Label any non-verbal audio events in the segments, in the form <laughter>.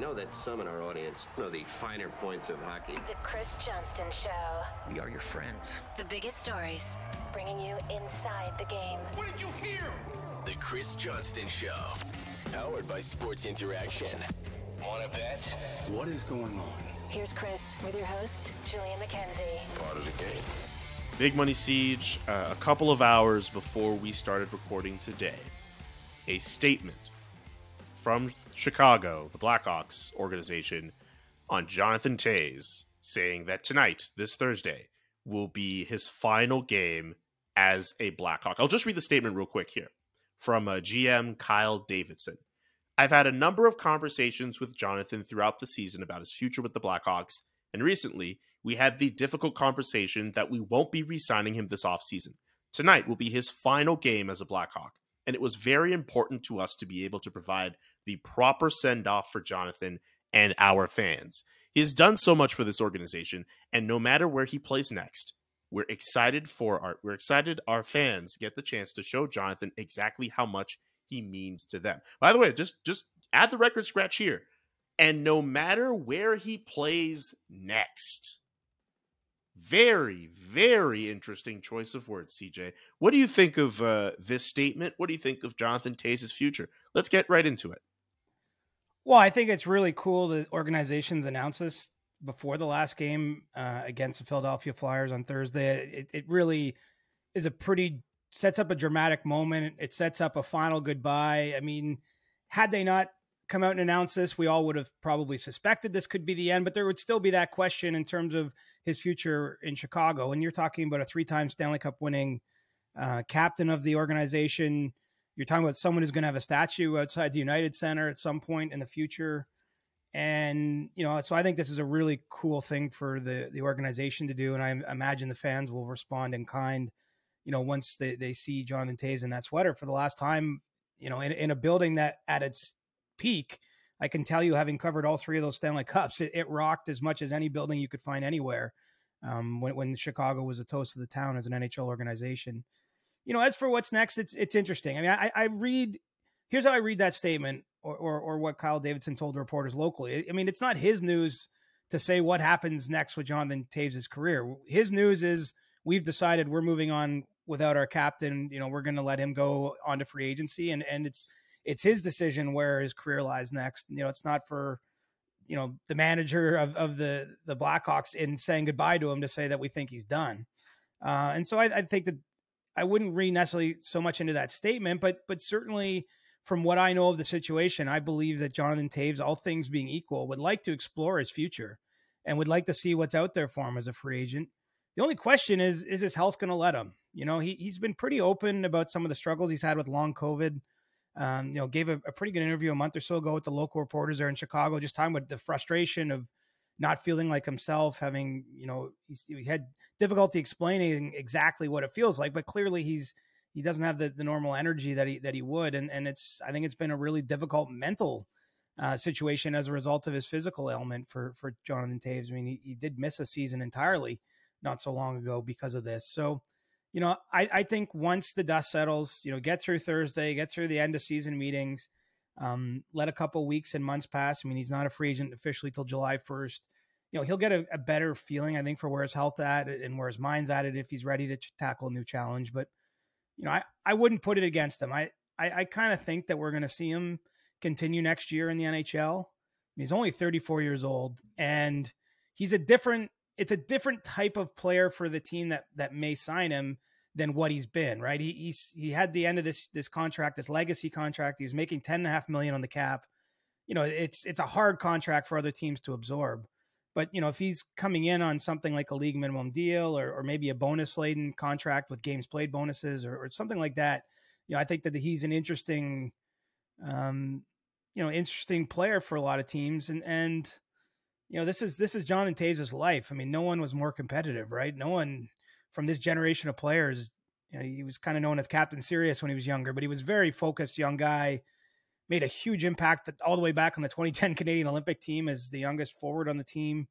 know that some in our audience know the finer points of hockey. The Chris Johnston Show. We are your friends. The biggest stories, bringing you inside the game. What did you hear? The Chris Johnston Show. Powered by Sports Interaction. Want to bet? What is going on? Here's Chris with your host, Julian McKenzie. Part of the game. Big Money Siege, uh, a couple of hours before we started recording today, a statement from Chicago, the Blackhawks organization, on Jonathan Toews saying that tonight, this Thursday, will be his final game as a Blackhawk. I'll just read the statement real quick here from uh, GM Kyle Davidson. I've had a number of conversations with Jonathan throughout the season about his future with the Blackhawks, and recently we had the difficult conversation that we won't be re signing him this offseason. Tonight will be his final game as a Blackhawk, and it was very important to us to be able to provide the proper send off for Jonathan and our fans. He has done so much for this organization, and no matter where he plays next, we're excited for our we're excited our fans get the chance to show Jonathan exactly how much he means to them. By the way, just just add the record scratch here. And no matter where he plays next, very, very interesting choice of words, CJ. What do you think of uh, this statement? What do you think of Jonathan Toews' future? Let's get right into it. Well, I think it's really cool that organizations announce this before the last game uh, against the Philadelphia Flyers on Thursday. It, it really is a pretty sets up a dramatic moment. It sets up a final goodbye. I mean, had they not come out and announce this, we all would have probably suspected this could be the end, but there would still be that question in terms of his future in Chicago. And you're talking about a three time Stanley Cup winning uh, captain of the organization. You're talking about someone who's going to have a statue outside the United Center at some point in the future. And, you know, so I think this is a really cool thing for the, the organization to do. And I imagine the fans will respond in kind you know, once they, they see Jonathan Toews in that sweater for the last time, you know, in, in a building that at its peak, I can tell you, having covered all three of those Stanley Cups, it, it rocked as much as any building you could find anywhere. Um, when, when Chicago was a toast of the town as an NHL organization, you know, as for what's next, it's it's interesting. I mean, I, I read here's how I read that statement, or, or or what Kyle Davidson told reporters locally. I mean, it's not his news to say what happens next with Jonathan Toews' career. His news is we've decided we're moving on without our captain. You know, we're going to let him go onto free agency, and and it's it's his decision where his career lies next. You know, it's not for you know the manager of, of the the Blackhawks in saying goodbye to him to say that we think he's done. Uh, and so I, I think that I wouldn't read necessarily so much into that statement, but but certainly from what I know of the situation, I believe that Jonathan Toews, all things being equal, would like to explore his future and would like to see what's out there for him as a free agent. The only question is, is his health going to let him? You know, he, he's been pretty open about some of the struggles he's had with long COVID. Um, you know, gave a, a, pretty good interview a month or so ago with the local reporters there in Chicago, just talking about the frustration of not feeling like himself, having, you know, he had difficulty explaining exactly what it feels like, but clearly he's, he doesn't have the, the normal energy that he, that he would. And, and it's, I think it's been a really difficult mental uh, situation as a result of his physical ailment for, for Jonathan Toews. I mean, he, he did miss a season entirely not so long ago because of this. So, you know, I, I think once the dust settles, you know, get through Thursday, get through the end of season meetings, um, let a couple weeks and months pass. I mean, he's not a free agent officially till July 1st. You know, he'll get a, a better feeling, I think, for where his health at and where his mind's at it if he's ready to ch- tackle a new challenge. But, you know, I, I wouldn't put it against him. I, I, I kind of think that we're going to see him continue next year in the NHL. He's only 34 years old and he's a different it's a different type of player for the team that that may sign him than what he's been, right? He he's he had the end of this this contract, this legacy contract. He's making ten and a half million on the cap. You know, it's it's a hard contract for other teams to absorb. But you know, if he's coming in on something like a league minimum deal or, or maybe a bonus laden contract with games played bonuses or, or something like that, you know, I think that he's an interesting, um, you know, interesting player for a lot of teams. And and you know, this is this is Jonathan Toews' life. I mean, no one was more competitive, right? No one from this generation of players. You know, he was kind of known as Captain Serious when he was younger, but he was very focused young guy. Made a huge impact all the way back on the 2010 Canadian Olympic team as the youngest forward on the team.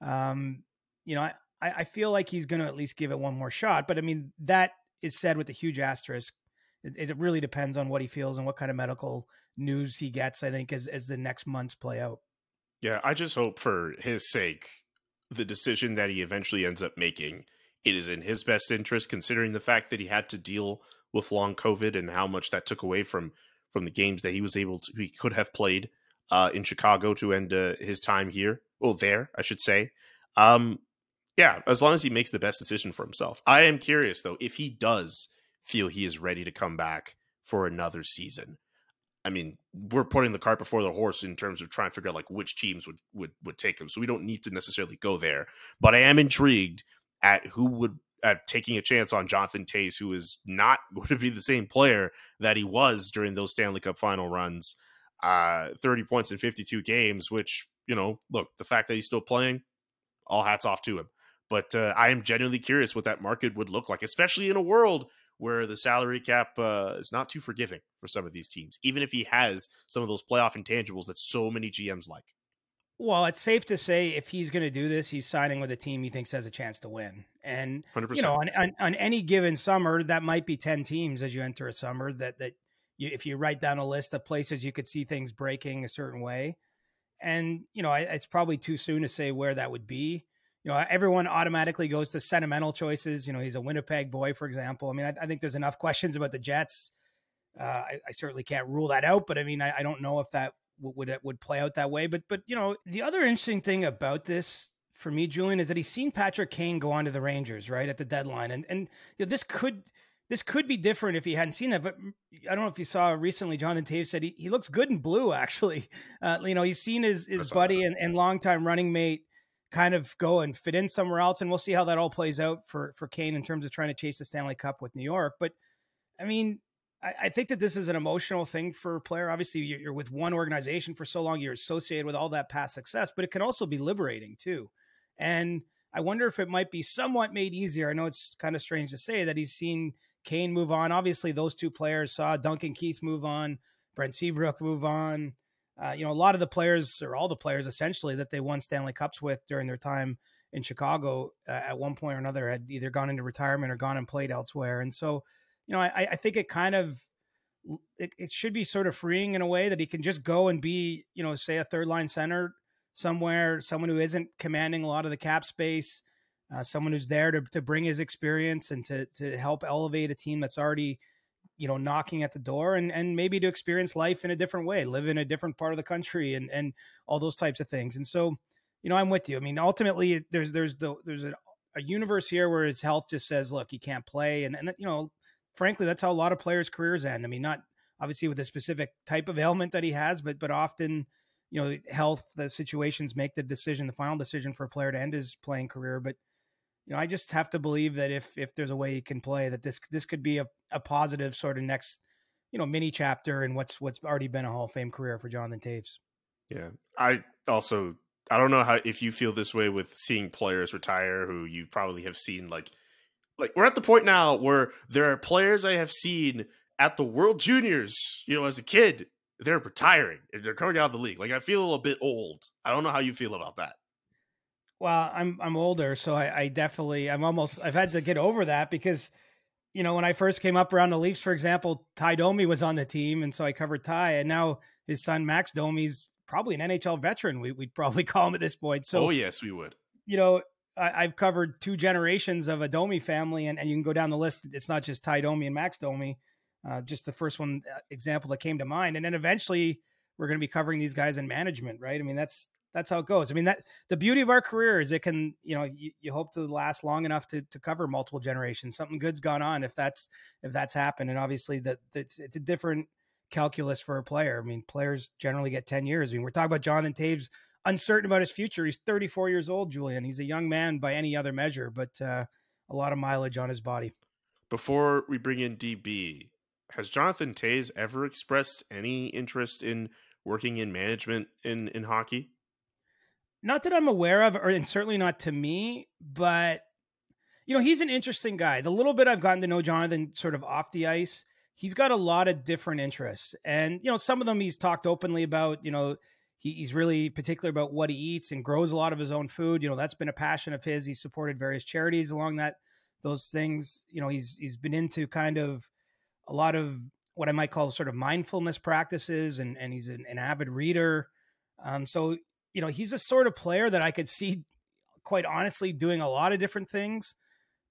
Um, you know, I, I feel like he's going to at least give it one more shot. But I mean, that is said with a huge asterisk. It, it, really depends on what he feels and what kind of medical news he gets. I think as as the next months play out. Yeah, I just hope for his sake, the decision that he eventually ends up making, it is in his best interest, considering the fact that he had to deal with long COVID and how much that took away from from the games that he was able to he could have played uh, in Chicago to end uh, his time here. Well, there, I should say. Um, yeah, as long as he makes the best decision for himself. I am curious though if he does feel he is ready to come back for another season. I mean, we're putting the cart before the horse in terms of trying to figure out like which teams would would would take him. So we don't need to necessarily go there. But I am intrigued at who would at taking a chance on Jonathan Toews, who is not <laughs> going to be the same player that he was during those Stanley Cup final runs. Uh, 30 points in 52 games, which, you know, look, the fact that he's still playing, all hats off to him. But uh, I am genuinely curious what that market would look like, especially in a world where the salary cap uh, is not too forgiving for some of these teams, even if he has some of those playoff intangibles that so many GMs like. Well, it's safe to say if he's going to do this, he's signing with a team he thinks has a chance to win. And 100%. you know, on, on, on any given summer, that might be ten teams as you enter a summer. That that you, if you write down a list of places you could see things breaking a certain way, and you know, I, it's probably too soon to say where that would be. You know, everyone automatically goes to sentimental choices. You know, he's a Winnipeg boy, for example. I mean, I, I think there's enough questions about the Jets. Uh, I, I, certainly can't rule that out, but I mean, I, I don't know if that would would play out that way. But but you know, the other interesting thing about this for me, Julian, is that he's seen Patrick Kane go on to the Rangers right at the deadline, and and you know, this could this could be different if he hadn't seen that. But I don't know if you saw recently, Jonathan Toews said he, he looks good in blue. <laughs> Actually, uh, you know, he's seen his his buddy and, and longtime running mate kind of go and fit in somewhere else, and we'll see how that all plays out for for Kane in terms of trying to chase the Stanley Cup with New York. But I mean, I, I, think that this is an emotional thing for a player. Obviously, you're, you're, with one organization for so long, you're associated with all that past success, but it can also be liberating too. And I wonder if it might be somewhat made easier. I know it's kind of strange to say that he's seen Kane move on. Obviously, those two players saw Duncan Keith move on, Brent Seabrook move on. Uh, you know, a lot of the players, or all the players essentially, that they won Stanley Cups with during their time in Chicago uh, at one point or another had either gone into retirement or gone and played elsewhere. And so, you know, I, I think it kind of it, it, should be sort of freeing in a way that he can just go and be, you know, say a third line center somewhere, someone who isn't commanding a lot of the cap space, uh, someone who's there to to bring his experience and to to help elevate a team that's already, you know, knocking at the door and and maybe to experience life in a different way, live in a different part of the country and and all those types of things. And so, you know, I'm with you. I mean, ultimately, there's there's the there's a, a universe here where his health just says, look, he can't play, and and you know frankly, that's how a lot of players' careers end. I mean, not obviously with a specific type of ailment that he has, but but often, you know, health the situations make the decision, the final decision for a player to end his playing career. But you know, I just have to believe that if if there's a way he can play, that this this could be a, a positive sort of next, you know, mini chapter in what's what's already been a Hall of Fame career for Jonathan Toews. Yeah, I also I don't know how if you feel this way with seeing players retire who you probably have seen like like we're at the point now where there are players I have seen at the World Juniors, you know, as a kid, they're retiring. They're coming out of the league. Like I feel a bit old. I don't know how you feel about that. Well, I'm I'm older, so I, I definitely I'm almost I've had to get over that because you know when I first came up around the Leafs, for example, Tie Domi was on the team, and so I covered Tie, and now his son Max Domi's probably an NHL veteran. We, would probably <laughs> call him at this point. So, oh yes, we would. You know, I, have covered two generations of a Domi family, and, and you can go down the list. It's not just Tie Domi and Max Domi, uh, just the first one uh, example that came to mind. And then eventually we're going to be covering these guys in management, right? I mean, that's that's how it goes. I mean, that the beauty of our career is it can, you know, you, you hope to last long enough to to cover multiple generations. Something good's gone on if that's if that's happened, and obviously that it's, it's a different calculus for a player. I mean, players generally get ten years. I mean, we're talking about Jonathan Toews uncertain about his future. He's 34 years old, Julian. He's a young man by any other measure, but uh, a lot of mileage on his body. Before we bring in DB, has Jonathan Toews ever expressed any interest in working in management in in hockey? Not that I'm aware of, or and certainly not to me, but you know, he's an interesting guy. The little bit I've gotten to know Jonathan sort of off the ice, he's got a lot of different interests. And, you know, some of them he's talked openly about, you know, he, he's really particular about what he eats and grows a lot of his own food. You know, that's been a passion of his. He's supported various charities along that those things. You know, he's he's been into kind of a lot of what I might call sort of mindfulness practices, and and he's an, an avid reader. Um, so you know, he's a sort of player that I could see, quite honestly, doing a lot of different things.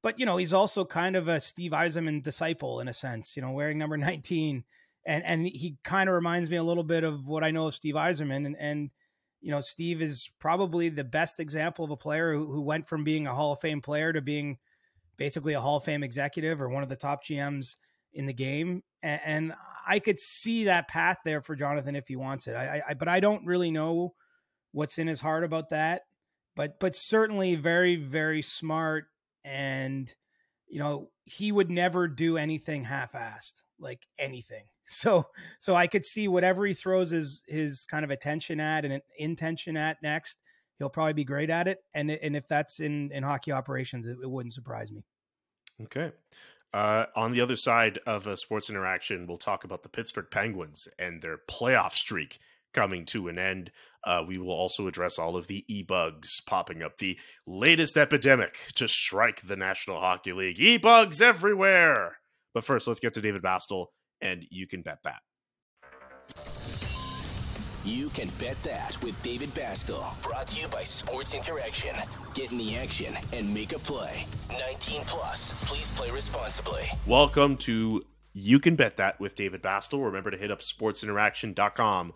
But you know, he's also kind of a Steve Yzerman disciple in a sense. You know, wearing number <laughs> nineteen, and and he kind of reminds me a little bit of what I know of Steve Yzerman, and and you know, Steve is probably the best example of a player who, who went from being a Hall of Fame player to being basically a Hall of Fame executive or one of the top GMs in the game. And, and I could see that path there for Jonathan if he wants it. I, I, but I don't really know what's in his heart about that. But but certainly very very smart and you know he would never do anything half-assed like anything <laughs> so so i could see whatever he throws his his kind of attention at and intention at next he'll probably be great at it and and if that's in in hockey operations it, it wouldn't surprise me okay uh, on the other side of a sports interaction, we'll talk about the Pittsburgh Penguins and their playoff streak coming to an end. Uh, we will also address all of the e bugs popping up, the latest epidemic to strike the National Hockey League. E bugs everywhere. But first, let's get to David Bastel, and you can bet that. You can bet that with David Bastel. Brought to you by Sports Interaction. Get in the action and make a play. 19 plus. Please play responsibly. Welcome to You Can Bet That with David Bastel. Remember to hit up sportsinteraction.com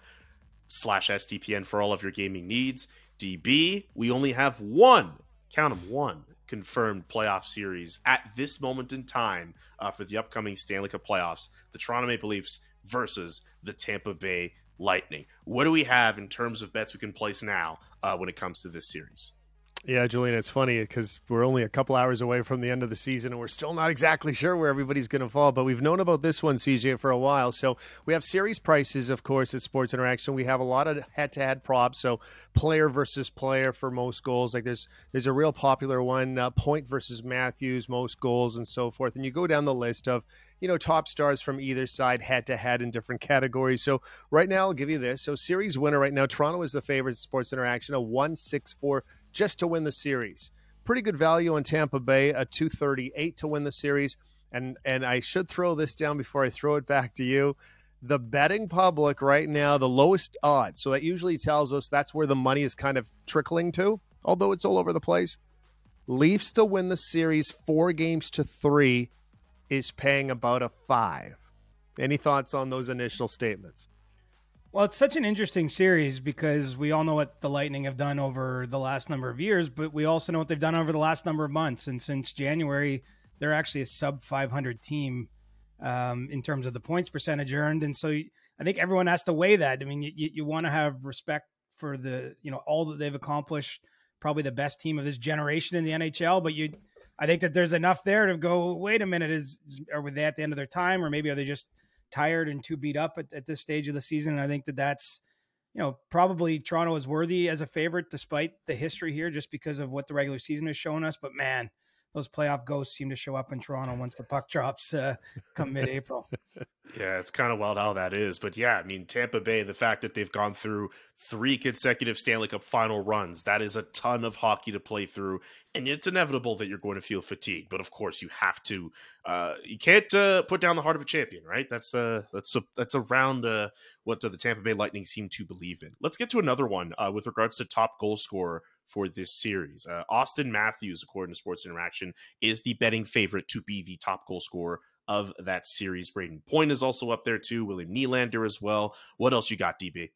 slash SDPN for all of your gaming needs. DB, we only have one, count them, one confirmed playoff series at this moment in time uh, for the upcoming Stanley Cup playoffs. The Toronto Maple Leafs versus the Tampa Bay Lightning. What do we have in terms of bets we can place now uh, when it comes to this series? Yeah, Julian, it's funny because we're only a couple hours away from the end of the season and we're still not exactly sure where everybody's going to fall. But we've known about this one, CJ, for a while. So we have series prices, of course, at Sports Interaction. We have a lot of head to head props. So player versus player for most goals. Like there's there's a real popular one, uh, Point versus Matthews, most goals, and so forth. And you go down the list of you know, top stars from either side head to head in different categories. So right now, I'll give you this. So series winner right now, Toronto is the favorite Sports Interaction, a 164 just to win the series. Pretty good value on Tampa Bay, a 238 to win the series. And and I should throw this down before I throw it back to you. The betting public right now, the lowest odds. So that usually tells us that's where the money is kind of trickling to, although it's all over the place. Leafs to win the series four games to three is paying about a five. Any thoughts on those initial statements? Well, it's such an interesting series because we all know what the Lightning have done over the last number of years, but we also know what they've done over the last number of months. And since January, they're actually a sub 500 team um, in terms of the points percentage earned. And so I think everyone has to weigh that. I mean, you, you want to have respect for the, you know, all that they've accomplished, probably the best team of this generation in the NHL, but you, I think that there's enough there to go. Wait a minute, is, are they at the end of their time, or maybe are they just tired and too beat up at, at this stage of the season? And I think that that's you know probably Toronto is worthy as a favorite despite the history here, just because of what the regular season has shown us. But man, those playoff ghosts seem to show up in Toronto once the puck <laughs> drops uh, come mid-April. yeah, it's kind of wild how that is, but yeah, I mean Tampa Bay, the fact that they've gone through three consecutive Stanley Cup final runs, that is a ton of hockey to play through, and it's inevitable that you're going to feel fatigue. But of course, you have to. Uh, you can't uh, put down the heart of a champion, right? That's uh, that's a, that's around uh, what the Tampa Bay Lightning seem to believe in. Let's get to another one uh, with regards to top goal scorer for this series. Uh, Auston Matthews, according to Sports Interaction, is the betting favorite to be the top goal scorer of that series. Brayden Point is also up there too. William Nylander as well. What else you got, DB?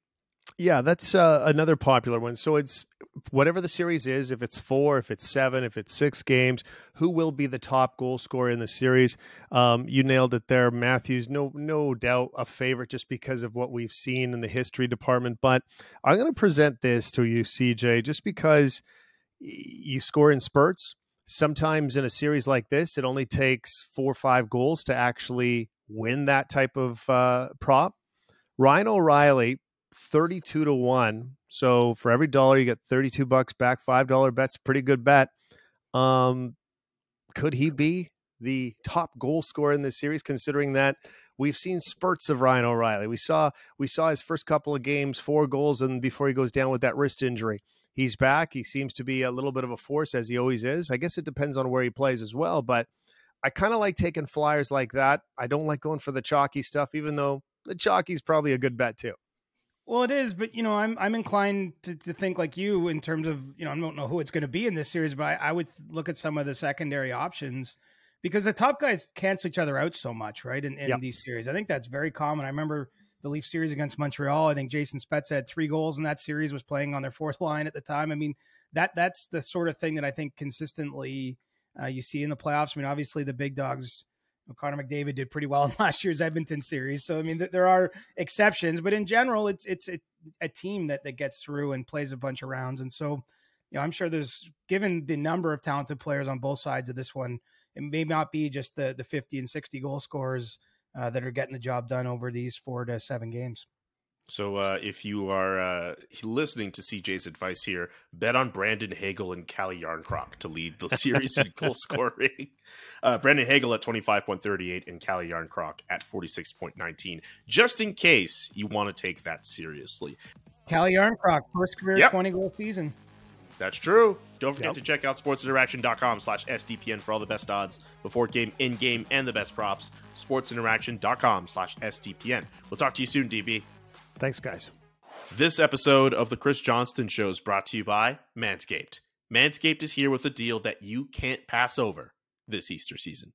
Yeah, that's uh, another popular one. So it's whatever the series is, if it's four, if it's seven, if it's six games, who will be the top goal scorer in the series? Um, you nailed it there, Matthews. No, no doubt a favorite just because of what we've seen in the history department. But I'm going to present this to you, CJ, just because you score in spurts. Sometimes in a series like this, it only takes four or five goals to actually win that type of uh, prop. Ryan O'Reilly 32 to 1. So for every dollar you get 32 bucks back, $5 bet's pretty good bet. Um could he be the top goal scorer in this series considering that we've seen spurts of Ryan O'Reilly. We saw we saw his first couple of games, four goals and before he goes down with that wrist injury. He's back. He seems to be a little bit of a force as he always is. I guess it depends on where he plays as well, but I kind of like taking flyers like that. I don't like going for the chalky stuff even though the chalky's probably a good bet too. Well, it is, but you know, I'm I'm inclined to, to think like you in terms of you know I don't know who it's going to be in this series, but I, I would look at some of the secondary options because the top guys cancel each other out so much, right? In, in Yep. these series, I think that's very common. I remember the Leaf series against Montreal. I think Jason Spezza had three goals in that series, was playing on their <laughs> fourth line at the time. I mean, that that's the sort of thing that I think consistently uh, you see in the playoffs. I mean, obviously the big dogs. Connor McDavid did pretty well <laughs> in last year's Edmonton series, so I mean th- there are exceptions, but in general, it's it's a, a team that that gets through and plays a bunch of rounds, and so you know I'm sure there's given the number of talented players on both sides of this one, it may not be just the the 50 and 60 goal scorers uh, that are getting the job done over these four to seven games. So uh, if you are uh, listening to CJ's advice here, bet on Brandon Hagel and Calle Järnkrok to lead the series in goal <laughs> scoring. Uh, Brandon Hagel at 25.38 and Calle Järnkrok at 46.19, just in case you want to take that seriously. Calle Järnkrok, first career Yep. 20 goal season. That's true. Don't forget Yep. to check out sportsinteraction.com slash SDPN for all the best odds before game, in game, and the best props. Sportsinteraction.com slash SDPN. We'll talk to you soon, DB. Thanks, guys. This episode of the Chris Johnston Show is brought to you by Manscaped. Manscaped is here with a deal that you can't pass over this Easter season.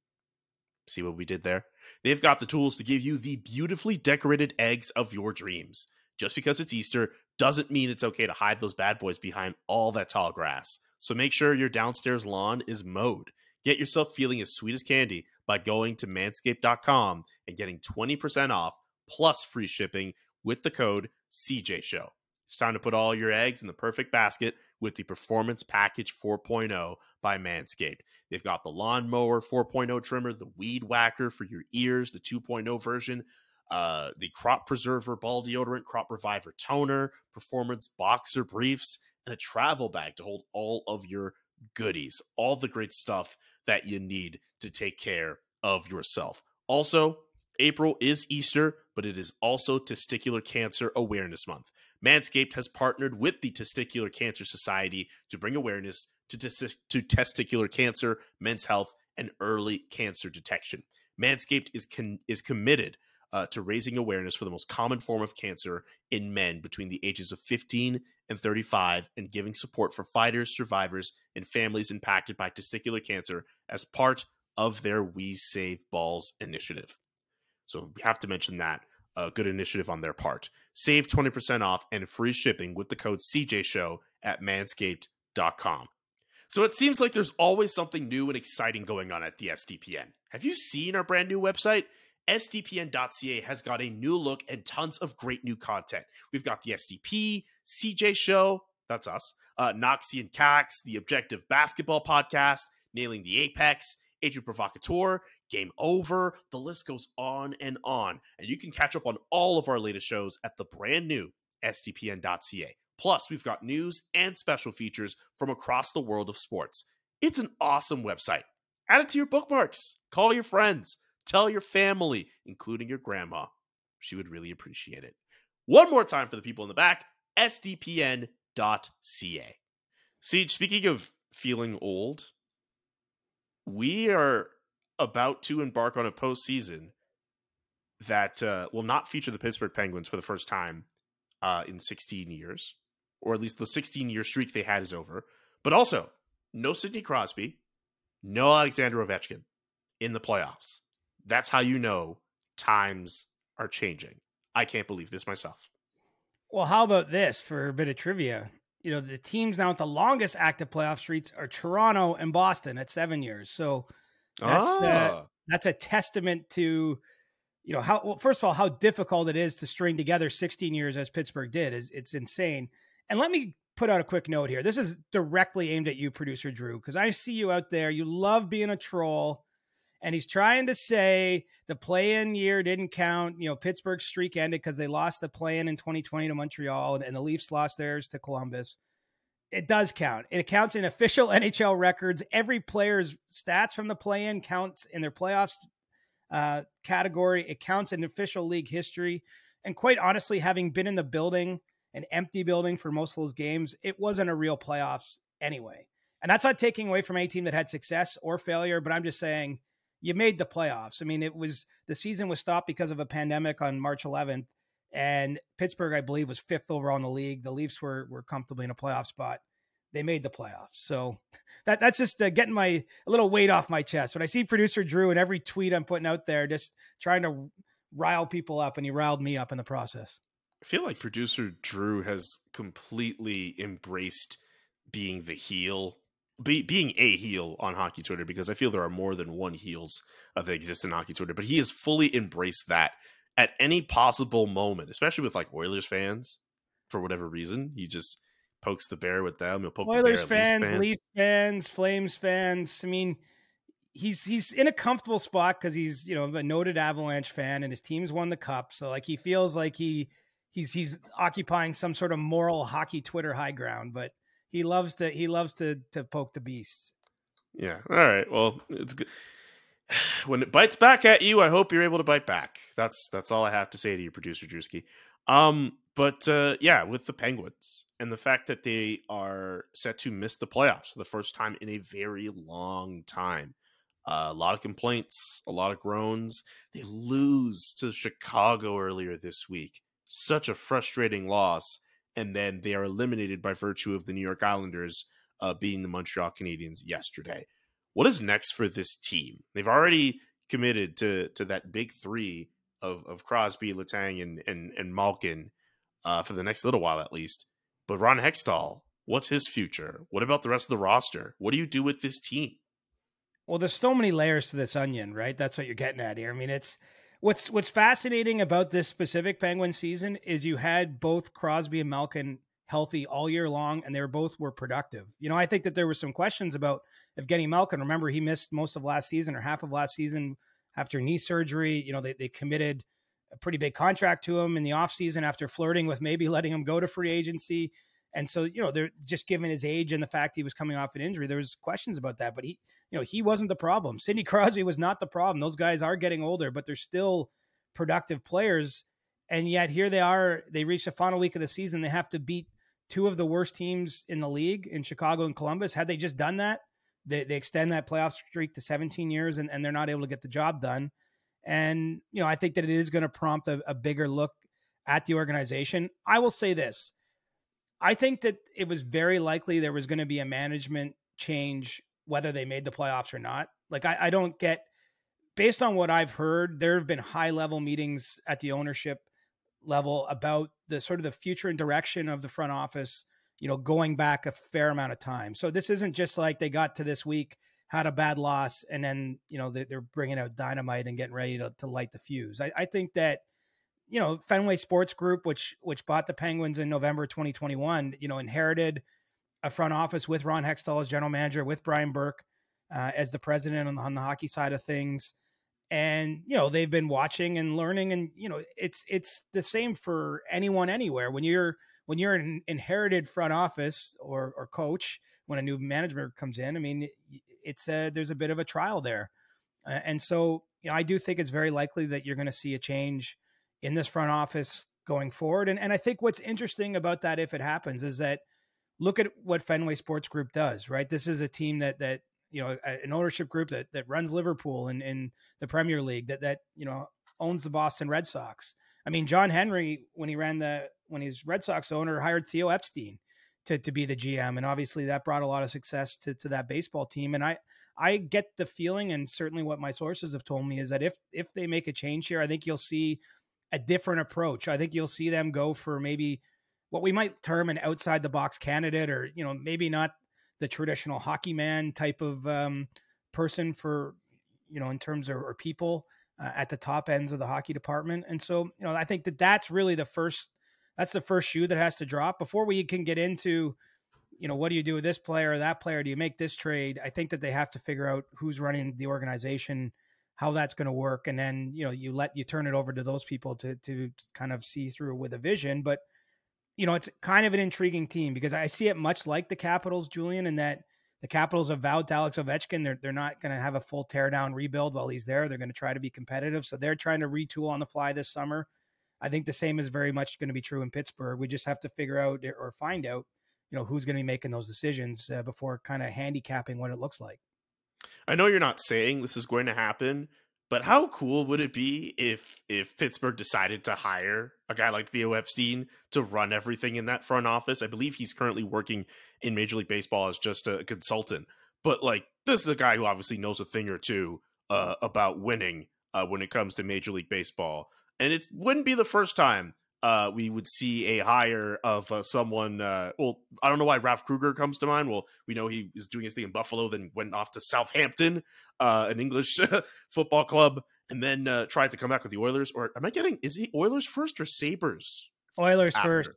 See what we did there? They've got the tools to give you the beautifully decorated eggs of your dreams. Just because it's Easter doesn't mean it's okay to hide those bad boys behind all that tall grass. So make sure your downstairs lawn is mowed. Get yourself feeling as sweet as candy by going to manscaped.com and getting 20% off plus free shipping with the code CJ Show. It's time to put all your eggs in the perfect basket with the Performance Package 4.0 by Manscaped. They've got the Lawnmower 4.0 trimmer, the Weed Whacker for your ears, the 2.0 version, uh, the Crop Preserver Ball Deodorant, Crop Reviver Toner, Performance Boxer Briefs, and a travel bag to hold all of your goodies. All the great stuff that you need to take care of yourself. Also, April is Easter, but it is also Testicular Cancer Awareness Month. Manscaped has partnered with the Testicular Cancer Society to bring awareness to, tes- to testicular cancer, men's health, and early cancer detection. Manscaped is con- is committed uh, to raising awareness for the most common form of cancer in men between the ages of 15 and 35 and giving support for fighters, survivors, and families impacted by testicular cancer as part of their We Save Balls initiative. So we have to mention that. A good initiative on their part. Save 20% off and free shipping with the code CJ Show at manscaped.com. So it seems like there's always something new and exciting going on at the SDPN. Have you seen our brand new website? SDPN.ca has got a new look and tons of great new content. We've got the SDP, CJ Show, that's us, uh, Noxie and Cax, the Objective Basketball Podcast, Nailing the Apex, Agent Provocateur, Game Over. The list goes on and on. And you can catch up on all of our latest shows at the brand new SDPN.ca. Plus, we've got news and special features from across the world of sports. It's an awesome website. Add it to your bookmarks. Call your friends. Tell your family, including your grandma. She would really appreciate it. One more time for the people in the back sdpn.ca. Siege, speaking of feeling old, we are about to embark on a postseason that uh, will not feature the Pittsburgh Penguins for the first time uh, in 16 years, or at least the 16 year streak they had is over. But also, no Sidney Crosby, no Alexander Ovechkin in the playoffs. That's how you know times are changing. I can't believe this myself. Well, how about this for a bit of trivia? You know, the teams now with the longest active playoff streaks are Toronto and Boston at seven years. So that's uh, Ah. that's a testament to you know how well, first of all how difficult it is to string together 16 years as Pittsburgh did is it's insane. And let me put out a quick note here. This is directly aimed at you, producer Drew, because I see you out there. You love being a troll, and he's trying to say the play-in year didn't count. You know, Pittsburgh's streak ended because they lost the play-in in 2020 to Montreal, and, and the Leafs lost theirs to Columbus. It does count. It counts in official <laughs> NHL records. Every player's stats from the play-in counts in their playoffs uh, category. It counts in official league history. And quite honestly, having been in the building, an empty building for most of those games, it wasn't a real playoffs anyway. And that's not taking away from any team that had success or failure, but I'm just saying you made the playoffs. I mean, it was the season was stopped because of a pandemic on March 11th. And Pittsburgh, I believe, was fifth overall in the league. The Leafs were were comfortably in a playoff spot. They made the playoffs. So <laughs> that that's just uh, getting my a little weight off my chest. When I see producer Drew and every tweet I'm putting out there, just trying to rile people up, and he riled me up in the process. I feel like producer Drew has completely embraced being the heel, be, being a heel on hockey Twitter because I feel there are more than one heels that exist in hockey Twitter, but he has fully embraced that at any possible moment, especially with like Oilers fans for whatever reason. He just pokes the bear with them. He'll poke Oilers the bear fans, fans. Leafs fans, Flames fans. I mean, he's he's in a comfortable spot because he's you know a noted Avalanche fan and his team's won the cup, so like he feels like he he's he's occupying some sort of moral hockey Twitter high ground, but he loves to he loves to to poke the beast. Yeah. All right. Well, it's good. <sighs> When it bites back at you, I hope you're able to bite back. That's that's all I have to say to you, producer Drewski. Um, but uh, yeah, with the Penguins and the fact that they are set to miss the playoffs for the first time in a very long time, uh, a lot of complaints, a lot of groans. They lose to Chicago earlier this week. Such a frustrating loss, and then they are eliminated by virtue of the New York Islanders uh, beating the Montreal Canadiens yesterday. What is next for this team? They've already committed to to that big three of of Crosby, Letang, and and and Malkin uh, for the next little while at least. But Ron Hextall, what's his future? What about the rest of the roster? What do you do with this team? Well, there's so many layers to this onion, right? That's what you're getting at here. I mean, it's what's what's fascinating about this specific Penguin season is you had both Crosby and Malkin healthy all year long, and they were both were productive. You know, I think that there were some questions about if Evgeny Malkin. Remember, he missed most of last season or half of last season after knee surgery. You know, they, they committed a pretty big contract to him in the offseason after flirting with maybe letting him go to free agency. And so, you know, they're just given his age and the fact he was coming off an injury, there was questions about that. But he, you know, he wasn't the problem. <laughs> Sidney Crosby was not the problem. Those guys are getting older, but they're still productive players. And yet here they are. They reach the final week of the season. They have to beat two of the worst teams in the league in Chicago and Columbus. Had they just done that, they, they extend that playoff streak to 17 years and, and they're not able to get the job done. And, you know, I think that it is going to prompt a, a bigger look at the organization. I will say this I think that it was very likely there was going to be a management change, whether they made the playoffs or not. Like, I, I don't get, based on what I've heard, there have been high level meetings at the ownership level about the sort of the future and direction of the front office, you know, going back a fair amount of time. So this isn't just like they got to this week, had a bad loss, and then, you know, they're bringing out dynamite and getting ready to, to light the fuse. I, I think that, you know, Fenway Sports Group, which which bought the Penguins in November 2021, you know, inherited a front office with Ron Hextall as general manager, with Brian Burke uh, as the president on, on the hockey side of things and you know they've been watching and learning and you know it's it's the same for anyone anywhere. When you're when you're an inherited front office or or coach when a new manager comes in i mean it's a, there's a bit of a trial there. And so you know i do think it's very likely that you're going to see a change in this front office going forward and and i think what's interesting about that if it happens is that look at what fenway sports group does right? This is a team that that you know an ownership group that that runs Liverpool and in, in the Premier League that that you know owns the Boston Red Sox. I mean, John Henry when he ran the when he's Red Sox owner hired Theo Epstein to to be the GM, and obviously that brought a lot of success to to that baseball team. And I I get the feeling, and certainly what my sources have told me is that if if they make a change here, I think you'll see a different approach. I think you'll see them go for maybe what we might term an outside the box candidate, or you know maybe not the traditional hockey man type of um, person for you know in terms of or people uh, at the top ends of the hockey department. And so you know i think that that's really the first that's the first shoe that has to drop. Before we can get into you know what do you do with this player or that player? Do you make this trade? I think that they have to figure out who's running the organization how that's going to work. And then you know you let you turn it over to those people to to kind of see through with a vision. But you know, it's kind of an intriguing team because I see it much like the Capitals, Julian, in that the Capitals have vowed to Alex Ovechkin they're they're not going to have a full teardown rebuild while he's there. They're going to try to be competitive, so they're trying to retool on the fly this summer. I think the same is very much going to be true in Pittsburgh. We just have to figure out or find out, you know, who's going to be making those decisions uh, before kind of handicapping what it looks like. I know you're not saying this is going to happen, But how cool would it be if if Pittsburgh decided to hire a guy like Theo Epstein to run everything in that front office? I believe he's currently working in Major League Baseball as just a consultant. But like this is a guy who obviously knows a thing or two uh, about winning uh, when it comes to Major League Baseball, and it wouldn't be the first time uh, we would see a hire of uh, someone. Uh, well, I don't know why Ralph Krueger comes to mind. Well, we know he was doing his thing in Buffalo, then went off to Southampton, uh, an English <laughs> football club, and then uh, tried to come back with the Oilers. Or am I getting? Is he Oilers first or Sabres? Oilers after? first,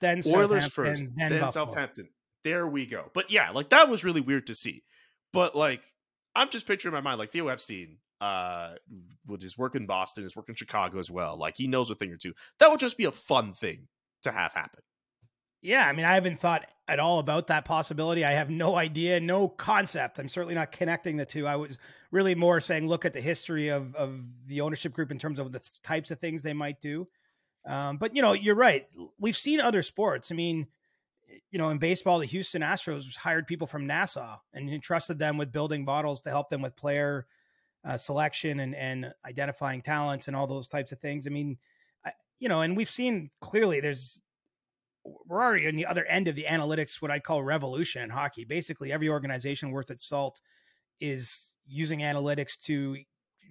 then Oilers first, then, then Southampton. There we go. But yeah, like that was really weird to see. But like, I'm just picturing in my mind like Theo Epstein uh with his work in Boston, his work in Chicago as well. Like he knows a thing or two. That would just be a fun thing to have happen. Yeah, I mean, I haven't thought at all about that possibility. I have no idea, no concept. I'm certainly not connecting the two. I was really more saying, look at the history of of the ownership group in terms of the types of things they might do. Um, but you know, you're right. We've seen other sports. I mean, you know, in baseball, the Houston Astros hired people from NASA and entrusted them with building models to help them with player uh, selection and and identifying talents and all those types of things. I mean, I, you know, and we've seen clearly there's we're already on the other end of the analytics, what I'd call revolution in hockey. Basically, every organization worth its salt is using analytics to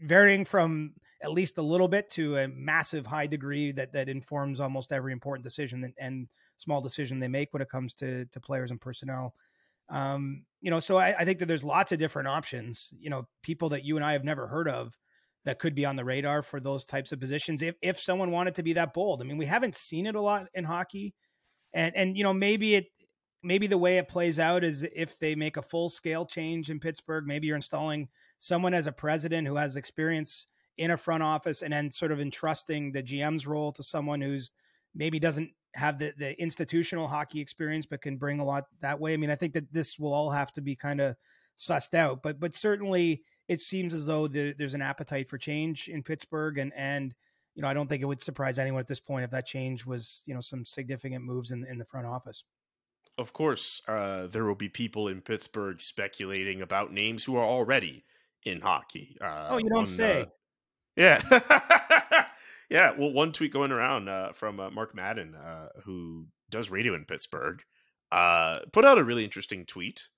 varying from at least a little bit to a massive high degree that that informs almost every important decision and, and small decision they make when it comes to to players and personnel. Um, you know, so I, I, think that there's lots of different options. You know, people that you and I have never heard of that could be on the radar for those types of positions. If if someone wanted to be that bold, I mean, we haven't seen it a lot in hockey, and and you know maybe it maybe the way it plays out is if they make a full scale change in Pittsburgh, maybe you're installing someone as a president who has experience in a front office, and then sort of entrusting the GM's role to someone who's maybe doesn't have the, the institutional hockey experience, but can bring a lot that way. I mean, I think that this will all have to be kind of sussed out, but but certainly it seems as though the, there's an appetite for change in Pittsburgh, and and you know I don't think it would surprise anyone at this point if that change was you know some significant moves in in the front office. Of course, uh, there will be people in Pittsburgh speculating about names who are already in hockey. Uh, oh, you don't say. Yeah. <laughs> Yeah, well, one tweet going around uh, from uh, Mark Madden, uh, who does radio in Pittsburgh, uh, put out a really interesting tweet.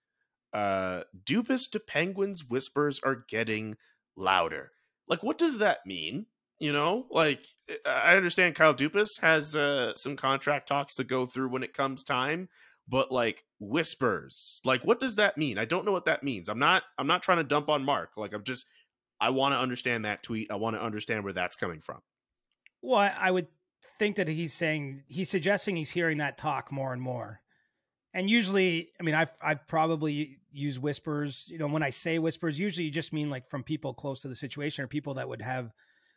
Uh, to Penguins whispers are getting louder. Like, what does that mean? You know, like I understand Kyle Dubas has uh, some contract talks to go through when it comes time, but like whispers, like what does that mean? I don't know what that means. I'm not. I'm not trying to dump on Mark. Like I'm just. I want to understand that tweet. I want to understand where that's coming from. Well, I would think that he's saying he's suggesting he's hearing that talk more and more. And usually, I mean, I've I've probably used whispers. You know, when I say whispers, usually you just mean like from people close to the situation or people that would have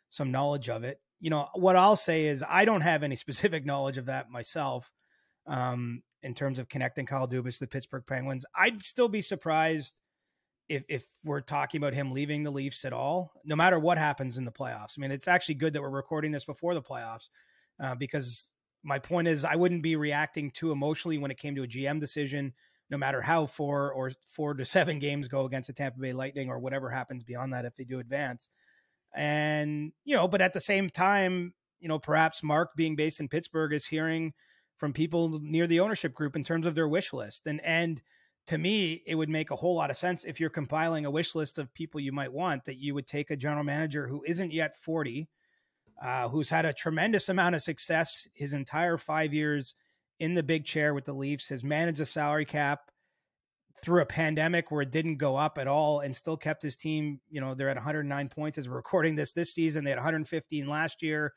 some knowledge of it. You know, what I'll say is I don't have any <laughs> specific knowledge of that myself. Um, in terms of connecting Kyle Dubas to the Pittsburgh Penguins, I'd still be surprised if if we're talking about him leaving the Leafs at all, no matter what happens in the playoffs. I mean, it's actually good that we're recording this before the playoffs uh, because my point is I wouldn't be reacting too emotionally when it came to a GM decision, no matter how four or four to <laughs> seven games go against the Tampa Bay Lightning or whatever happens beyond that if they do advance. And you know, but at the same time, you know, perhaps Mark being based in Pittsburgh is hearing from people near the ownership group in terms of their wish list and and to me, it would make a whole lot of sense if you're compiling a wish list of people you might want that you would take a general manager who isn't yet 40, uh, who's had a tremendous amount of success his entire five years in the big chair with the Leafs, has managed a salary cap through a pandemic where it didn't go up at all and still kept his team, you know, they're at 109 points as we're recording this this season. They had 115 last year.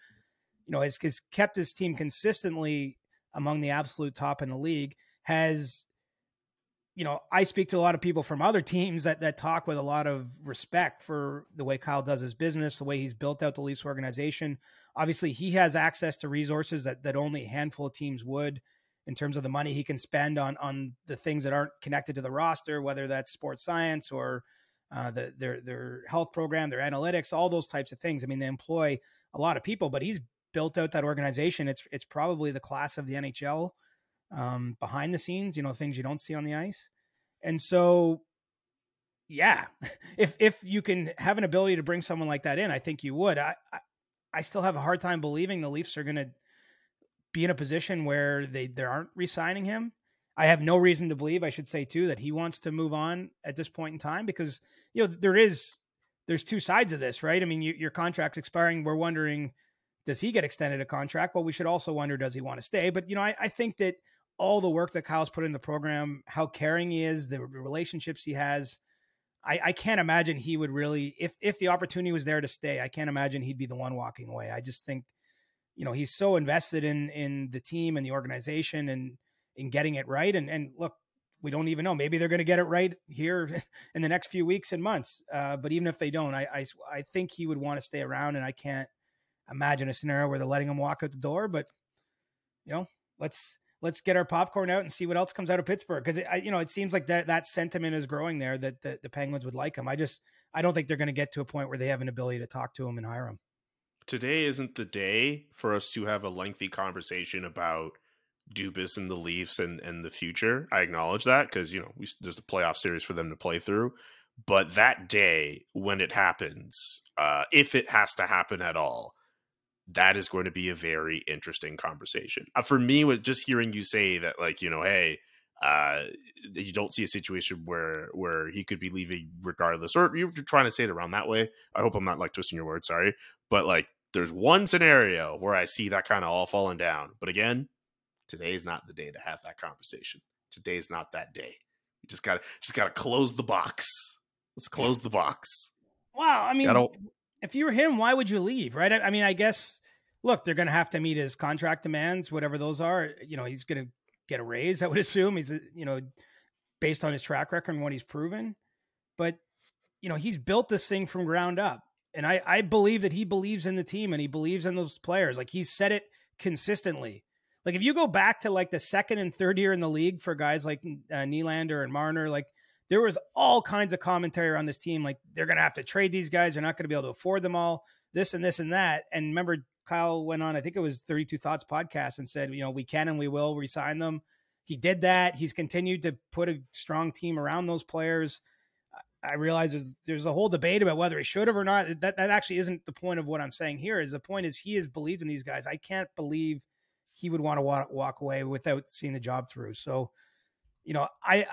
You know, has, has kept his team consistently among the absolute top in the league, has you know, I speak to a lot of people from other teams that that talk with a lot of respect for the way Kyle does his business, the way he's built out the Leafs organization. Obviously, he has access to resources that that only a handful of teams would in terms of the money he can spend on on the things that aren't connected to the roster, whether that's sports science or uh, the, their their health program, their analytics, all those types of things. I mean, they employ a lot of people, but he's built out that organization. It's it's probably the class of the NHL um, behind the scenes, you know, things you don't see on the ice. And so, yeah, <laughs> if if you can have an ability to bring someone like that in, I think you would. I I, I still have a hard time believing the Leafs are going to be in a position where they they aren't re-signing him. I have no reason to believe, I should say too, that he wants to move on at this point in time because you know there is there's two sides of this, right? I mean, you, your contract's expiring. We're wondering, does he get extended a contract? Well, we should also wonder, does he want to stay? But you know, I, I think that all the work that Kyle's put in the program, how caring he is, the relationships he has, I, I can't imagine he would really, if if the opportunity was there to stay, I can't imagine he'd be the one walking away. I just think, you know, he's so invested in in the team and the organization and in getting it right. And and look, we don't even know. Maybe they're going to get it right here <laughs> in the next few weeks and months. Uh, but even if they don't, I, I I think he would want to stay around, and I can't imagine a scenario where they're letting him walk out the door. But you know, let's let's get our popcorn out and see what else comes out of Pittsburgh because you know it seems like that that sentiment is growing there that the, the Penguins would like him. I just I don't think they're going to get to a point where they have an ability to talk to him and hire him. Today isn't the day for us to have a lengthy conversation about Dubas and the Leafs and and the future. I acknowledge that because you know we, there's a playoff series for them to play through. But that day when it happens, uh, if it has to happen at all, that is going to be a very interesting conversation. Uh, for me, with just hearing you say that, like, you know, hey, uh, you don't see a situation where where he could be leaving regardless, or you're trying to say it around that way. I hope I'm not like twisting your words. Sorry, but like, there's one scenario where I see that kind of all falling down. But again, today is not the day to have that conversation. Today's not that day. You just gotta just gotta close the box. Let's close the box. Wow, I mean, if you were him, why would you leave? Right? I, I mean, I guess look, they're going to have to meet his contract demands, whatever those are. You know, he's going to get a raise. I would <laughs> assume he's, you know, based on his track record and what he's proven. But you know, he's built this thing from ground up, and I I believe that he believes in the team and he believes in those players. Like he's said it consistently. Like if you go back to like the second and third year in the league for guys like uh, Nylander and Marner, like there was all kinds of commentary around this team. Like they're going to have to trade these guys. They're not going to be able to afford them all. This and this and that. And remember, Kyle went on, I think it was 32 Thoughts podcast and said, you know, we can and we will resign them. He did that. He's continued to put a strong team around those players. I realize there's, there's a whole debate about whether he should have or not. That that actually isn't the point of what I'm saying here. Is the point is he has believed in these guys. I can't believe he would want to walk, walk away without seeing the job through. So, you know, I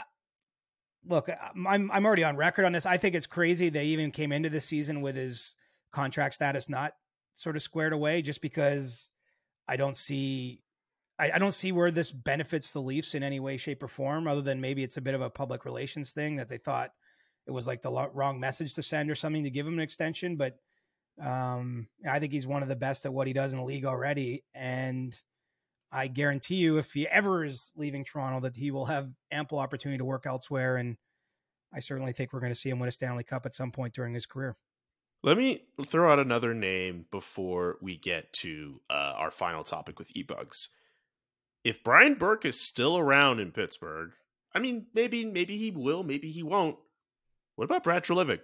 look, I'm I'm already on record on this. I think it's crazy they even came into this season with his contract status not sort of squared away, just because I don't see I, I, don't see where this benefits the Leafs in any way, shape, or form, other than maybe it's a bit of a public relations thing that they thought it was like the wrong message to send or something to give him an extension. But um, I think he's one of the best at what he does in the league already, and I guarantee you, if he ever is leaving Toronto, that he will have ample opportunity to work elsewhere. And I certainly think we're going to see him win a Stanley Cup at some point during his career. Let me throw out another name before we get to uh, our final topic with ebugs. If Brian Burke is still around in Pittsburgh, I mean, maybe maybe he will, maybe he won't. What about Brad Treliving?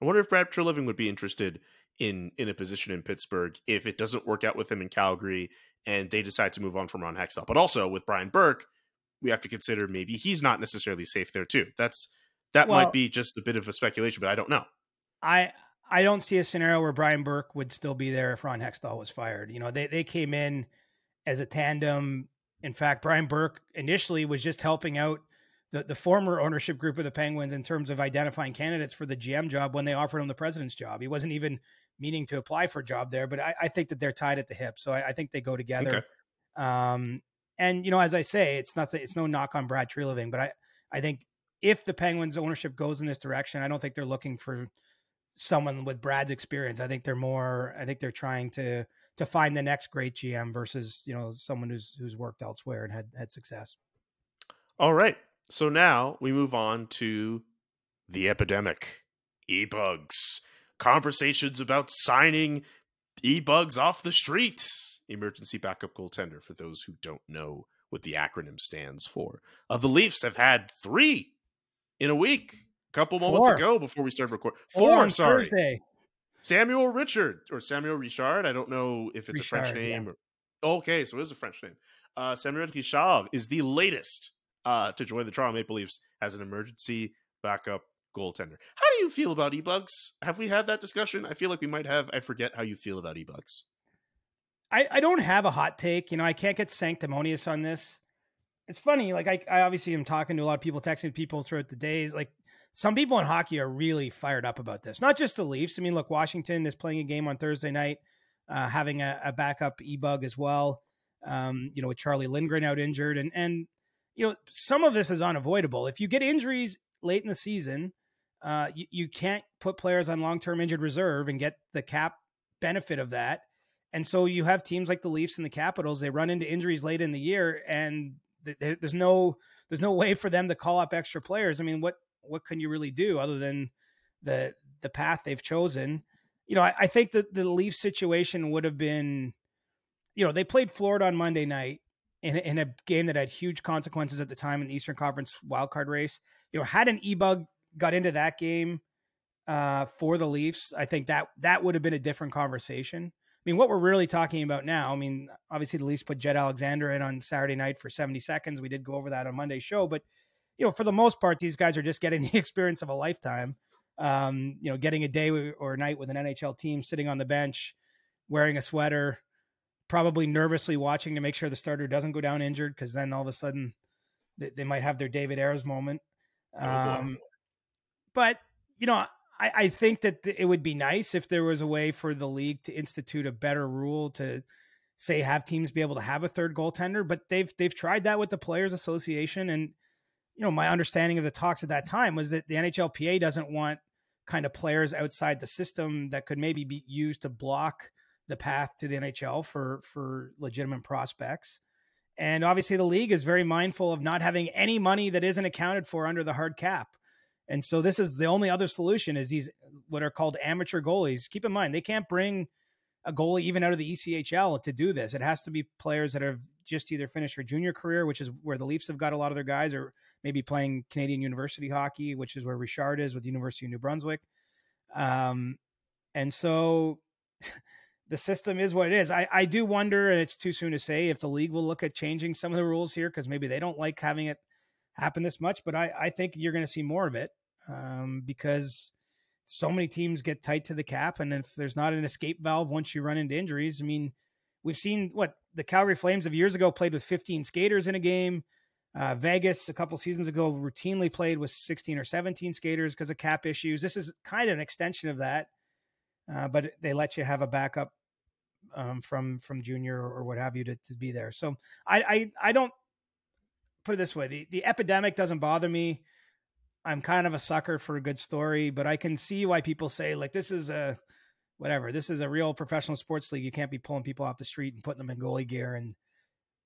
I wonder if Brad Treliving would be interested in in a position in Pittsburgh if it doesn't work out with him in Calgary and they decide to move on from Ron Hextall. But also with Brian Burke, we have to consider maybe he's not necessarily safe there too. That's that well, might be just a bit of a speculation, but I don't know. I I don't see a scenario where Brian Burke would still be there if Ron Hextall was fired. You know, they they came in as a tandem. In fact, Brian Burke initially was just helping out the, the former ownership group of the Penguins in terms of identifying candidates for the GM job when they offered him the president's job. He wasn't even meaning to apply for a job there, but I, I think that they're tied at the hip. So I, I think they go together. Okay. Um, and you know, as I say, it's not it's no knock on Brad Treliving, but I I think if the Penguins ownership goes in this direction, I don't think they're looking for someone with Brad's experience. I think they're more. I think they're trying to to find the next great GM versus you know someone who's who's worked elsewhere and had had success. All right. So now we move on to the epidemic, e-bugs conversations about signing e-bugs off the street. Emergency backup goaltender, for those who don't know what the acronym stands for. Uh, the Leafs have had three in a week, a couple moments Four. ago before we started recording. Four, Four sorry. Thursday. Samuel Richard or Samuel Richard. I don't know if it's Richard, a French name. Yeah. Or, okay, so it is a French name. Uh, Samuel Richard is the latest uh, to join the Toronto Maple Leafs as an emergency backup goaltender. How do you feel about e-bugs? Have we had that discussion? I feel like we might have. I forget how you feel about e-bugs. I, I don't have a hot take. You know, I can't get sanctimonious on this. It's funny. Like I, I obviously am talking to a lot of people, texting people throughout the days. Like some people in hockey are really fired up about this. Not just the Leafs. I mean, look, Washington is playing a game on Thursday night, uh, having a, a backup e-bug as well. Um, you know, with Charlie Lindgren out injured, and and you know some of this is unavoidable. If you get injuries late in the season, uh, you, you can't put players on long-term injured reserve and get the cap benefit of that. And so you have teams like the Leafs and the Capitals, they run into injuries late in the year and th- there's no there's no way for them to call up extra players. I mean, what what can you really do other than the the path they've chosen? You know, I, I think that the Leaf situation would have been, you know, they played Florida on Monday night in, in a game that had huge consequences at the time in the Eastern Conference wildcard race. You know, had an e-bug got into that game uh, for the Leafs, I think that that would have been a different conversation. I mean, what we're really talking about now, I mean, obviously the Leafs put Jett Alexander in on Saturday night for 70 seconds. We did go over that on Monday's show, but you know, for the most part, these guys are just getting <laughs> the experience of a lifetime. Um, you know, getting a day or a night with an NHL team, sitting on the bench, wearing a sweater, probably nervously watching to make sure the starter doesn't go down injured, because then all of a sudden they, they, might have their David Ayres moment. Um, but you know, I, I think that it would be nice if there was a way for the league to institute a better rule to say have teams be able to have a third goaltender. But they've they've tried that with the Players Association, and you know my understanding of the talks at that time was that the NHLPA doesn't want kind of players outside the system that could maybe be used to block the path to the NHL for for legitimate prospects. And obviously, the league is very mindful of not having any money that isn't accounted for under the hard cap. And so this is the only other solution is these what are called amateur goalies. Keep in mind they can't bring a goalie even out of the ECHL to do this. It has to be players that have just either finished their junior career, which is where the Leafs have got a lot of their guys, or maybe playing Canadian university hockey, which is where Richard is with the University of New Brunswick. Um, and so <laughs> the system is what it is. I, I do wonder, and it's too soon to say, if the league will look at changing some of the rules here because maybe they don't like having it happen this much, but I, I think you're going to see more of it um, because so many teams get tight to the cap. And if there's not an escape valve once you run into injuries, I mean, we've seen what the Calgary Flames of years ago played with 15 skaters in a game. Uh, Vegas a couple seasons ago routinely played with 16 or 17 skaters because of cap issues. This is kind of an extension of that, uh, but they let you have a backup um, from from junior or what have you to, to be there. So I, I I don't put it this way: the the epidemic doesn't bother me. I'm kind of a sucker for a good story, but I can see why people say like this is a whatever. This is a real professional sports league. You can't be pulling people off the street and putting them in goalie gear and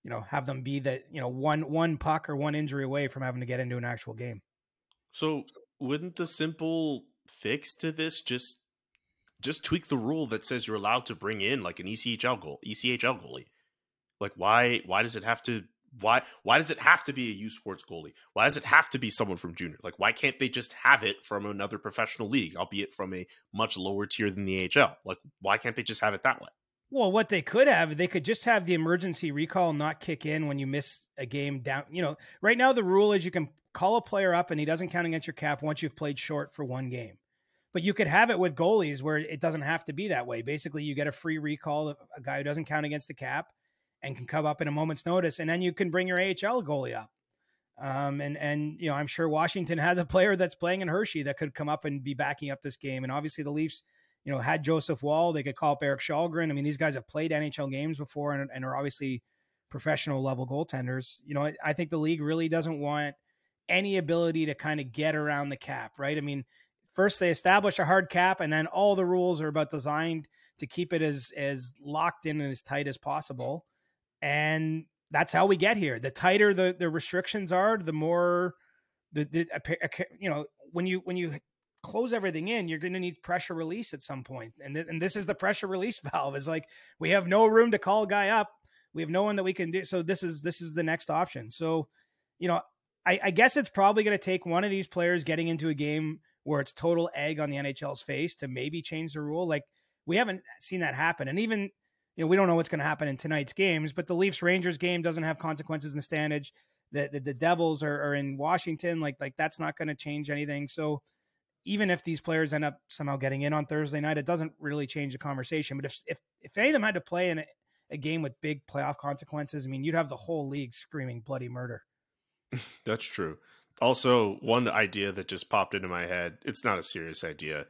you know have them be that you know one one puck or one injury away from having to get into an actual game. So wouldn't the simple fix to this just just tweak the rule that says you're allowed to bring in like an ECHL goal ECHL goalie? Like why why does it have to why why does it have to be a U Sports goalie? Why does it have to be someone from junior? Like why can't they just have it from another professional league, albeit from a much lower tier than the AHL? Like why can't they just have it that way? Well, what they could have, they could just have the emergency recall not kick in when you miss a game down. You know, right now the rule is you can call a player up and he doesn't count against your cap once you've played short for one game. But you could have it with goalies where it doesn't have to be that way. Basically, you get a free recall of a guy who doesn't count against the cap and can come up in a moment's notice, and then you can bring your AHL goalie up. Um, and and you know, I'm sure Washington <laughs> has a player that's playing in Hershey that could come up and be backing up this game. And obviously, the Leafs, you know, had Joseph Woll. They could call up Erik Källgren. I mean, these guys have played NHL games before and, and are obviously professional level goaltenders. You know, I, I think the league really doesn't want any ability to kind of get around the cap, right? I mean, first they establish a hard cap, and then all the rules are about designed to keep it as as locked in and as tight as possible and that's how we get here. The tighter the, the restrictions are, the more the, the you know when you when you close everything in, you're going to need pressure release at some point, and th- and this is the pressure release <laughs> valve. Is like we have no room to call guy up. We have no one that we can do. So this is this is the next option. So you know, I, I guess it's probably going to take one of these players getting into a game where it's total egg on the NHL's face to maybe change the rule. Like we haven't seen that happen, and even you know, we don't know what's going to happen in tonight's games, but the Leafs Rangers game doesn't have consequences in the standage. The, the, the Devils are, are, in Washington. Like, like that's not going to change anything. So, even if these players end up somehow getting in on Thursday night, it doesn't really change the conversation. But if if if any of them had to play in a, a game with big playoff consequences, I mean, you'd have the whole league screaming bloody murder. <laughs> That's true. Also, one idea that just popped into my head. It's not a serious idea.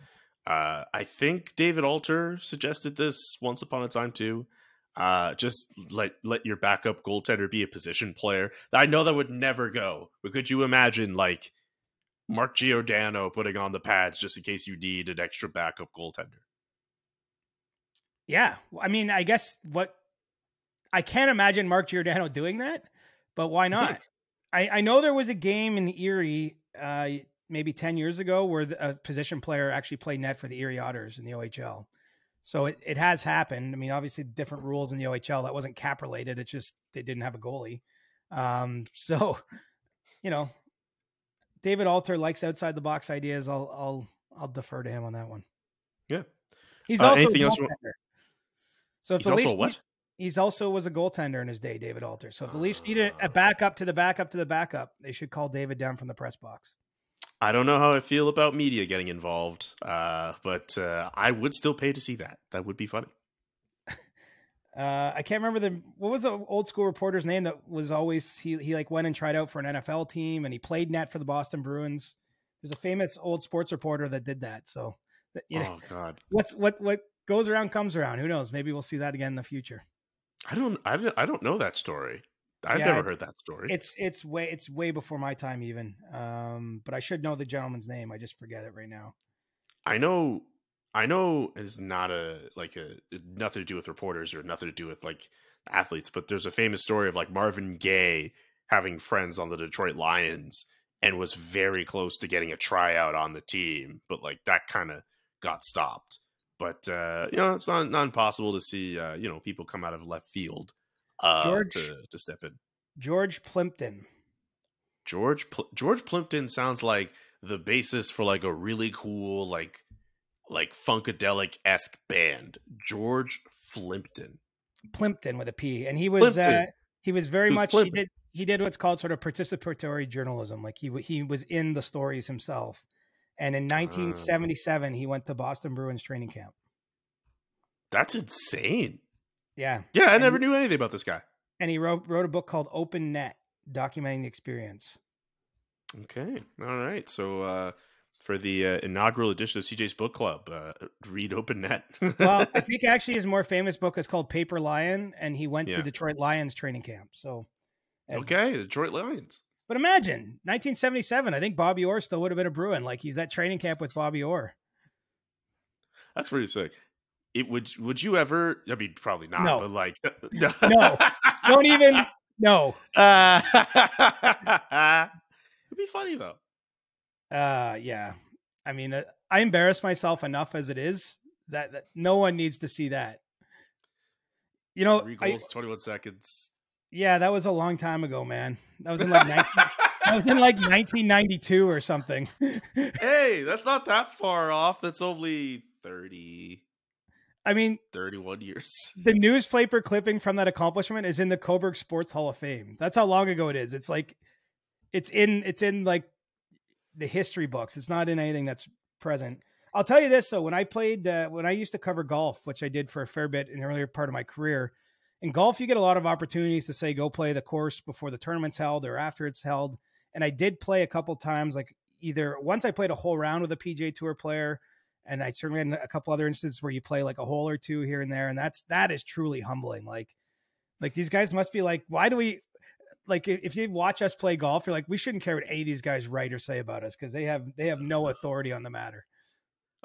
Uh, I think David Alter suggested this once upon a time too. Uh, just let let your backup goaltender be a position player. I know that would never go, but could you imagine like Mark Giordano putting on the pads just in case you need an extra backup goaltender? Yeah, I mean, I guess what I can't imagine Mark Giordano doing that, but why <laughs> not? I, I know there was a game in Erie, uh, maybe ten years ago, where a position player actually played net for the Erie Otters in the OHL. So it, it has happened. I mean, obviously different rules in the OHL. That wasn't cap related. It's just they didn't have a goalie. Um, <laughs> so, you know, David Alter likes outside the box ideas. I'll I'll I'll defer to him on that one. Yeah. He's Uh, also a anything else you goaltender. So if He's the also Leafs what? he's also was a goaltender in his day, David Alter. So if the Leafs need a, Ah. a backup to the backup to the backup, they should call David down from the press box. I don't know how I feel about media getting involved, uh, but uh, I would still pay to see that. That would be funny. <laughs> Uh, I can't remember the what was the old school reporter's name that was always he he like went and tried out for an NFL team and he played net for the Boston Bruins. There's a famous old sports reporter that did that. So you know, Oh God, what's what what goes around comes around. Who knows? Maybe we'll see that again in the future. I don't, I don't, I don't know that story. I've Yeah, never heard that story. It's it's way it's way before my time even. Um, but I should know the gentleman's name. I just forget it right now. I know, I know it's not a like a nothing to do with reporters or nothing to do with like athletes, but there's a famous story of like Marvin Gaye having friends on the Detroit Lions and was very close to getting a tryout on the team, but like that kind of got stopped. But uh, you know, it's not not impossible to see uh, you know people come out of left field uh, George- to to step in. George Plimpton. George Pl- George Plimpton sounds like the basis for like a really cool like like funkadelic esque band. George Plimpton. Plimpton with a P, and he was uh, he was very much he did he did what's called sort of participatory journalism. Like he he was in the stories himself. And in Ah. 1977, he went to Boston Bruins training camp. That's insane. Yeah, Yeah, I And- never knew anything about this guy. and he wrote wrote a book called Open Net, documenting the experience. Okay. All right. So uh for the uh, inaugural edition of CJ's book club, uh, <laughs> read Open Net. Well, I <laughs> think actually his more famous book is called Paper Lion, and he went Yeah. to Detroit Lions training camp. So, as- okay, Detroit Lions. But imagine 1977. I think Bobby Orr still would have been a Bruin. Like he's at training camp with Bobby Orr. That's pretty sick. It would would you ever I mean probably not, No. but like No. Don't even. No. Uh, <laughs> it'd be funny though. Uh, yeah. I mean, uh, I embarrass myself enough as it is that, that no one needs to see that. You know, Three I- twenty one seconds. yeah, that was a long time ago, man. That was in like 19, that was in like 1992 or something. <laughs> hey, that's not that far off. That's only 30, I mean, 31 years. the <laughs> newspaper clipping from that accomplishment is in the Cobourg Sports Hall of Fame. That's how long ago it is. It's like it's in it's in like the history books. It's not in anything that's present. I'll tell you this though, when I played uh, when I used to cover golf, which I did for a fair bit in the earlier part of my career, in golf you get a lot of opportunities to say go play the course before the tournament's held or after it's held. And I did play a couple times like either once I played a whole round with a PGA Tour player and I certainly had a couple other instances where you play like a hole or two here and there, and that's that is truly humbling. Like, like these guys must be like, why do we like if you watch us play golf, you're like, we shouldn't care what any of these guys write or say about us because they have they have no <laughs> authority on the matter.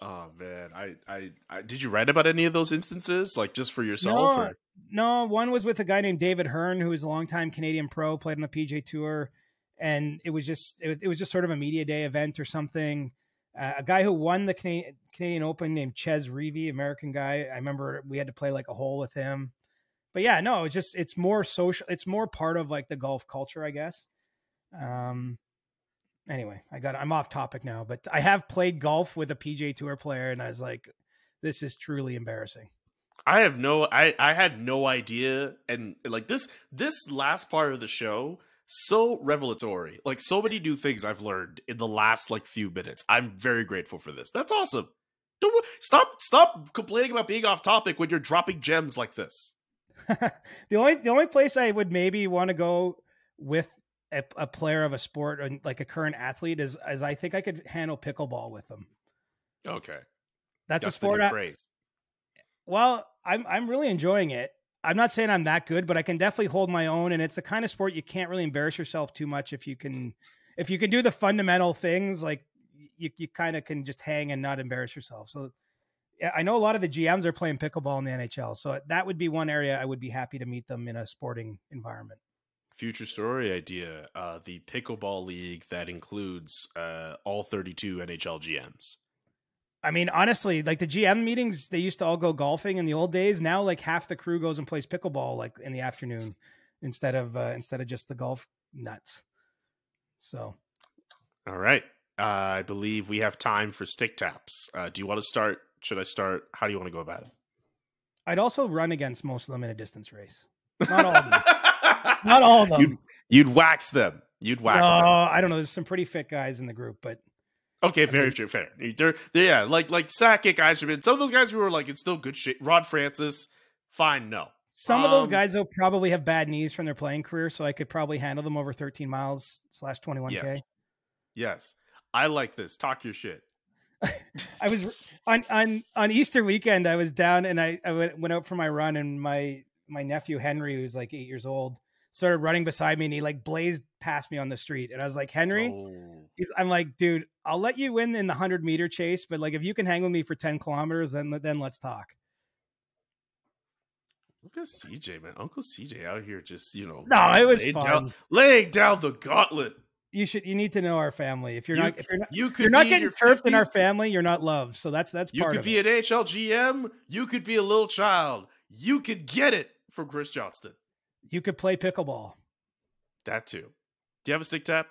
Oh man, I, I, I did you write about any of those instances, like just for yourself? No, or? no, one was with a guy named David Hearn, who is a longtime Canadian pro, played on the PGA Tour, and it was just it, it was just sort of a media day event or something. A guy who won the Canadian, Canadian Open named Chez Reavie, American guy. I remember we had to play like a hole with him. But yeah, no, it's just it's more social. It's more part of like the golf culture, I guess. Um. Anyway, I got I'm off topic now, but I have played golf with a PGA Tour player, and I was like, this is truly embarrassing. I have no I I had no idea and like this this last part of the show so revelatory. Like so many new things I've learned in the last like few minutes. I'm very grateful for this. That's awesome. Don't stop stop complaining about being off topic when you're dropping gems like this. <laughs> the only the only place I would maybe want to go with a, a player of a sport and like a current athlete is as I think I could handle pickleball with them. Okay. That's, a the sport. new I, phrase. well, I'm I'm really enjoying it. I'm not saying I'm that good, but I can definitely hold my own. And it's the kind of sport you can't really embarrass yourself too much if you can if you can do the fundamental things like you you kind of can just hang and not embarrass yourself. So I know a lot of the GMs are playing pickleball in the NHL, so that would be one area I would be happy to meet them in a sporting environment. Future story idea: uh, the pickleball league that includes uh, all 32 NHL GMs. I mean, honestly, like the GM meetings, they used to all go golfing in the old days. Now, like half the crew goes and plays pickleball, like in the afternoon, instead of uh, instead of just the golf nuts. So, All right. Uh, I believe we have time for stick taps. Uh, do you want to start? Should I start? How do you want to go about it? I'd also run against most of them in a distance race. Not all of them. <laughs> Not all of them. You'd, you'd wax them. You'd wax No, them. I don't know. There's some pretty fit guys in the group, but Okay, very true, fair. They're, they're yeah, like like Sakic, Yzerman, some of those guys who are like it's still good shit. Ron Francis, fine, no. some of those Um, guys though probably have bad knees from their playing career, so I could probably handle them over 13 miles slash 21k. Yes. Yes, I like this. Talk your shit. <laughs> I was on on on Easter weekend. I was down and I, I went, went out for my run, and my my nephew Henry, who's like eight years old, started running beside me, and he like blazed past me on the street, and I was like, Henry, Oh. he's, I'm like, dude, I'll let you win in the hundred meter chase, but like if you can hang with me for ten kilometers, then then let's talk. Look at CJ, man. Uncle CJ out here just, you know. No, it was fun. Down, laying down the gauntlet. You should you need to know our family. If you're You- not if you're not You could you're not getting turfed in our family, you're not loved. So that's that's You part could be it. an NHL GM. You could be a little child. You could get it from Chris Johnston. You could play pickleball. That too. Do you have a stick tap?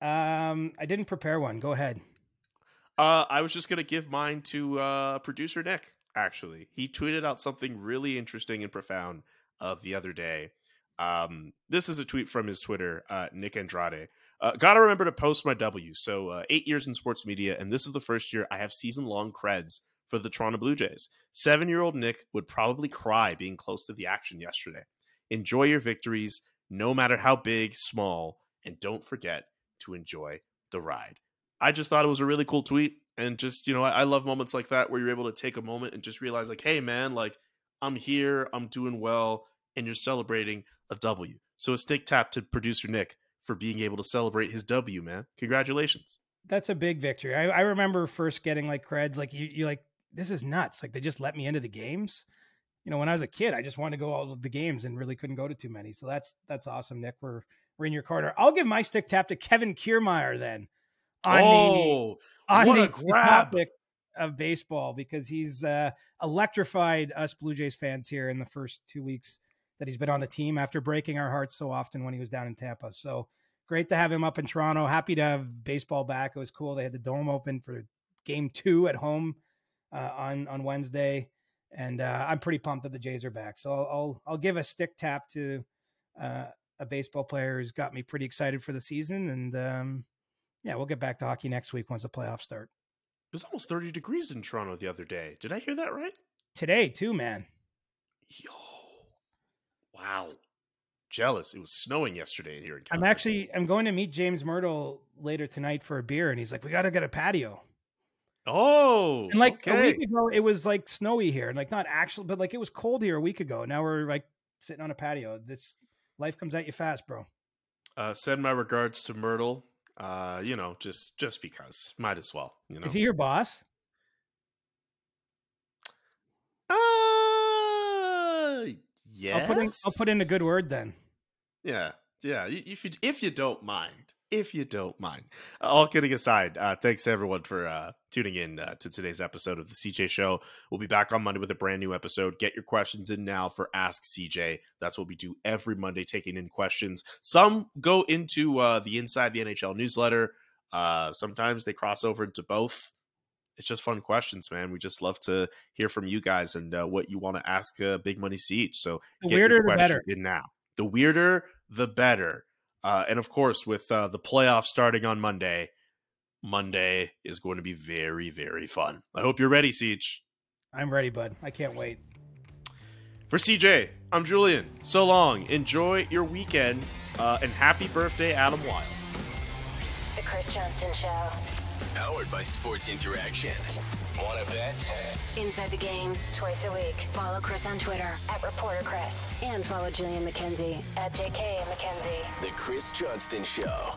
Um, I didn't prepare one. Go ahead. Uh, I was just gonna give mine to uh, producer Nick. Actually, he tweeted out something really interesting and profound of the other day. Um, this is a tweet from his Twitter, uh, Nick Andrade. Uh, gotta remember to post my W. So uh, eight years in sports media, and this is the first year I have season long creds for the Toronto Blue Jays. Seven year old Nick would probably cry being close to the action yesterday. Enjoy your victories, no matter how big, small, and don't forget to enjoy the ride. I just thought it was a really cool tweet. And just, you know, I, I love moments like that where you're able to take a moment and just realize, like, hey, man, like, I'm here, I'm doing well, and you're celebrating a W. So a stick tap to producer Nick for being able to celebrate his W, man. Congratulations. That's a big victory. I, I remember first getting like creds, like you, you like, this is nuts. Like they just let me into the games. You know, when I was a kid, I just wanted to go all of the games and really couldn't go to too many. So that's that's awesome, Nick. We're we're in your corner. I'll give my stick tap to Kevin Kiermaier then. On the oh, on what a the <laughs> grab. topic of baseball because he's uh, electrified us Blue Jays fans here in the first two weeks that he's been on the team after breaking our hearts so often when he was down in Tampa. So great to have him up in Toronto. Happy to have baseball back. It was cool. They had the dome open for game two at home uh, on on Wednesday, and uh, I'm pretty pumped that the Jays are back. So I'll I'll, I'll give a stick tap to uh, a baseball player who's got me pretty excited for the season, and um, yeah, we'll get back to hockey next week once the playoffs start. It was almost 30 degrees in Toronto the other day. Did I hear that right? Today too, man. Yo. Wow. Jealous. It was snowing yesterday here in Canada. I'm actually I'm going to meet James Mirtle later tonight for a beer, and he's like, "We got to get a patio." Oh. And like a week ago, it was like snowy here, and like not actually, but like it was cold here a week ago. Now we're like sitting on a patio. This life comes at you fast, bro. Uh, send my regards to Mirtle. Uh, you know, just just because, might as well. You know. Is he your boss? Uh, yeah. I'll put in I'll put in a good word then. Yeah, yeah. If you if you don't mind, if you don't mind. All kidding aside, uh, thanks everyone for uh, tuning in uh, to today's episode of the CJ Show. We'll be back on Monday with a brand new episode. Get your questions in now for Ask CJ. That's what we do every Monday, taking in questions. Some go into uh, the Inside the NHL newsletter. Uh, sometimes they cross over into both. It's just fun questions, man. We just love to hear from you guys and uh, what you want to ask uh, Big Money Siege. So The get your weirder, the better. questions in now. The weirder, the better. Uh, and of course, with uh, the playoffs starting on Monday, Monday is going to be very, very fun. I hope you're ready, Siege. I'm ready, bud. I can't wait. For CJ, I'm Julian. So long. Enjoy your weekend, uh, and happy birthday, Adam Wild. The Chris Johnston Show. Powered by Sports Interaction. Want to bet? Inside the game, twice a week. Follow Chris on Twitter at Reporter Chris. And follow Julian McKenzie at JK McKenzie. The Chris Johnston Show.